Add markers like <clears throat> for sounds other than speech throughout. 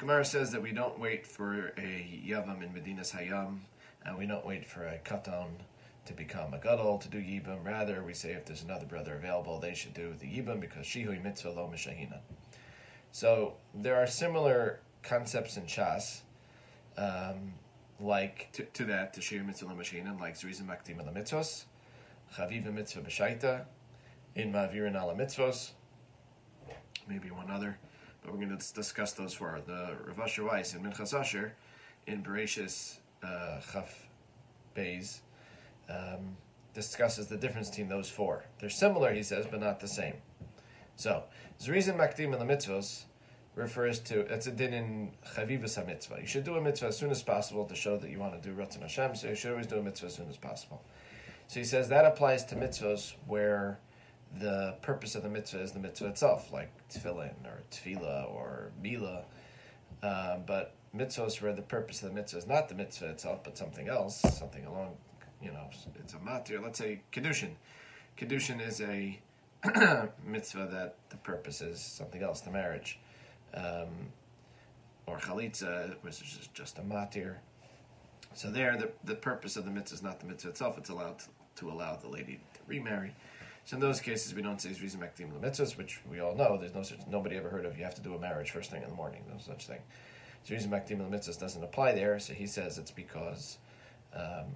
Gemara says that we don't wait for a Yavam in Medinas Hayam, and we don't wait for a Katan to become a Gadol to do Yibam. Rather, we say if there's another brother available, they should do the Yibam because Shihui Mitzvah Lo Mishahina. So there are similar concepts in Shas, um, like to, to that, to Shihui Mitzvah Lo Mishahina, like Zrizim Makdim Ala Mitzvos, Mitzvah B'Shaita, In Ma'avirin Ala Mitzvos, maybe one other but we're going to discuss those four. The Rav Asher Weiss in Minchas Asher in Bereshis uh, Chaf Beis um, discusses the difference between those four. They're similar, he says, but not the same. So, Zrizin Makdim and the mitzvahs refers to, it's a din in Chavivas mitzvah. You should do a mitzvah as soon as possible to show that you want to do Ratzon Hashem, so you should always do a mitzvah as soon as possible. So he says that applies to mitzvahs where the purpose of the mitzvah is the mitzvah itself, like tefillin or tefillah or mila. Uh, but mitzvahs where the purpose of the mitzvah is not the mitzvah itself, but something else, something along, you know, it's a matir. Let's say kedushin. Kedushin is a <clears throat> mitzvah that the purpose is something else, the marriage. Um, or chalitza, which is just a matir. So there, the, the purpose of the mitzvah is not the mitzvah itself. It's allowed to, to allow the lady to remarry. So in those cases, we don't say Zrizim Makdim which we all know. There's no such, nobody ever heard of. You have to do a marriage first thing in the morning. No such thing. Zrizim Makdim doesn't apply there. So he says it's because um,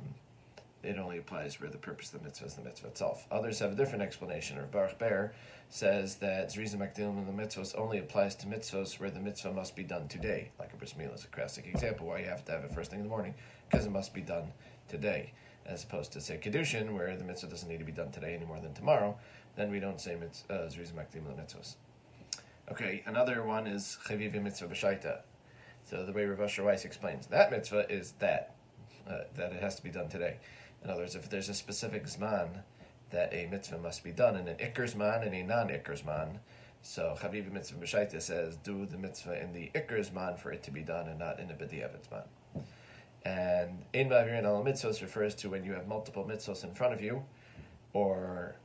it only applies where the purpose of the mitzvah is the mitzvah itself. Others have a different explanation. Or Baruch Ber says that Zrizim Makdim only applies to mitzvahs where the mitzvah must be done today. Like a bris milah is a classic example why you have to have it first thing in the morning because it must be done today as opposed to say kedushin, where the mitzvah doesn't need to be done today any more than tomorrow, then we don't say uh, zrizim akdim mitzvahs. Okay, another one is chaviv mitzvah b'shaita. So the way Rav Asher Weiss explains that mitzvah is that uh, that it has to be done today. In other words, if there's a specific zman that a mitzvah must be done in an ikr zman and a non ikr zman, so chaviv mitzvah b'shaita says do the mitzvah in the ikr zman for it to be done and not in the b'diavad zman. And in Ma'avirin al mitzvos refers to when you have multiple mitzvos in front of you, or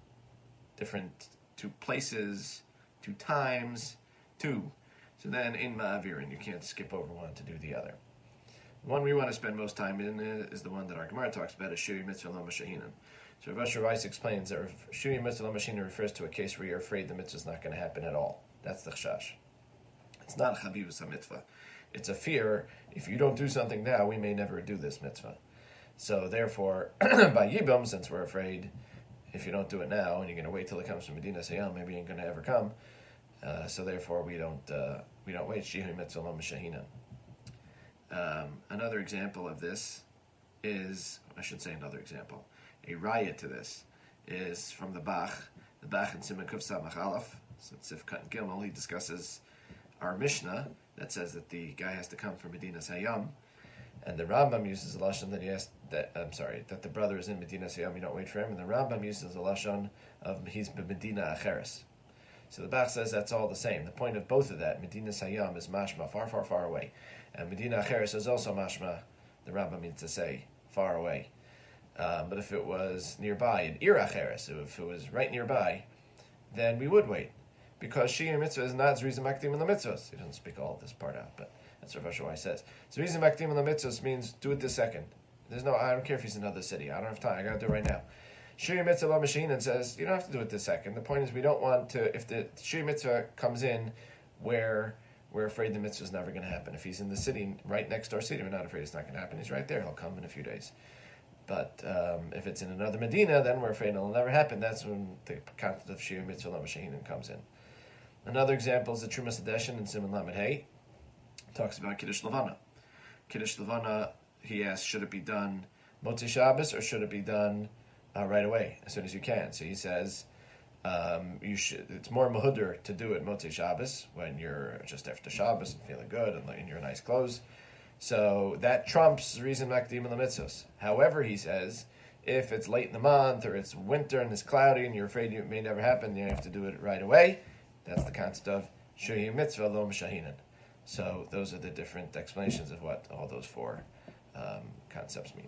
different two places, two times, two. So then in Ma'avirin, you can't skip over one to do the other. The one we want to spend most time in is the one that our Gemara talks about, is Shuri Mitzvah Lo Mashahinan. So Rav Weiss explains that Shuri Mitzvah Lo Mashahinan refers to a case where you're afraid the mitzvah is not going to happen at all. That's the chashash. It's not Chavivus mitzvah it's a fear. If you don't do something now, we may never do this mitzvah. So therefore, <clears throat> by Yibam, since we're afraid, if you don't do it now and you're going to wait till it comes to Medinas Hayam, maybe you ain't going to ever come. Uh, so therefore, we don't uh, we don't wait. Shihu mitzvah shahina. Um, another example of this is, I should say another example, a riot to this is from the Bach, the Bach in Siman Kuf Samach so Sifkat and Gimel, he discusses our Mishnah that says that the guy has to come from Medinas Hayam, and the Rambam uses a lashon that he has that I'm sorry that the brother is in Medinas Hayam, you don't wait for him, and the Rambam uses a lashon of he's Medina Acheres. So the Bach says that's all the same. The point of both of that, Medinas Hayam is mashma, far, far, far away, and Medina Acheres is also mashma. The Rambam means to say far away. Um, but if it was nearby, in Ir Acheres, if it was right nearby, then we would wait because Shiyah mitzvah is not Zrizim Makdim in the mitzvahs. He doesn't speak all this part out, but that's what Rosh says. Zrizim Makdim in the mitzvahs means do it this second. There's no, I don't care if he's in another city. I don't have time. I got to do it right now. Shiri Mitzvah machine and says you don't have to do it this second. The point is we don't want to. If the Shiri Mitzvah comes in where we're afraid the mitzvah is never going to happen. If he's in the city right next door city, we're not afraid it's not going to happen. He's right there. He'll come in a few days. But um, if it's in another Medina, then we're afraid it'll never happen. That's when the concept of Shiri Mitzvah Lamashahinin comes in. Another example is the Trumas Hadeshen in Siman Lamed Hay. Talks about Kiddush Levana. Kiddush Levana, he asks, should it be done Motzi Shabbos or should it be done uh, right away, as soon as you can? So he says, um, you should. It's more mahudr to do it Motzi Shabbos when you're just after Shabbos and feeling good and in your nice clothes. So that trumps the reason Makdim mitzvahs. However, he says, if it's late in the month or it's winter and it's cloudy and you're afraid it may never happen, you have to do it right away. That's the concept of Shuhi Mitzvah Lo Shahinan. So those are the different explanations of what all those four um, concepts mean.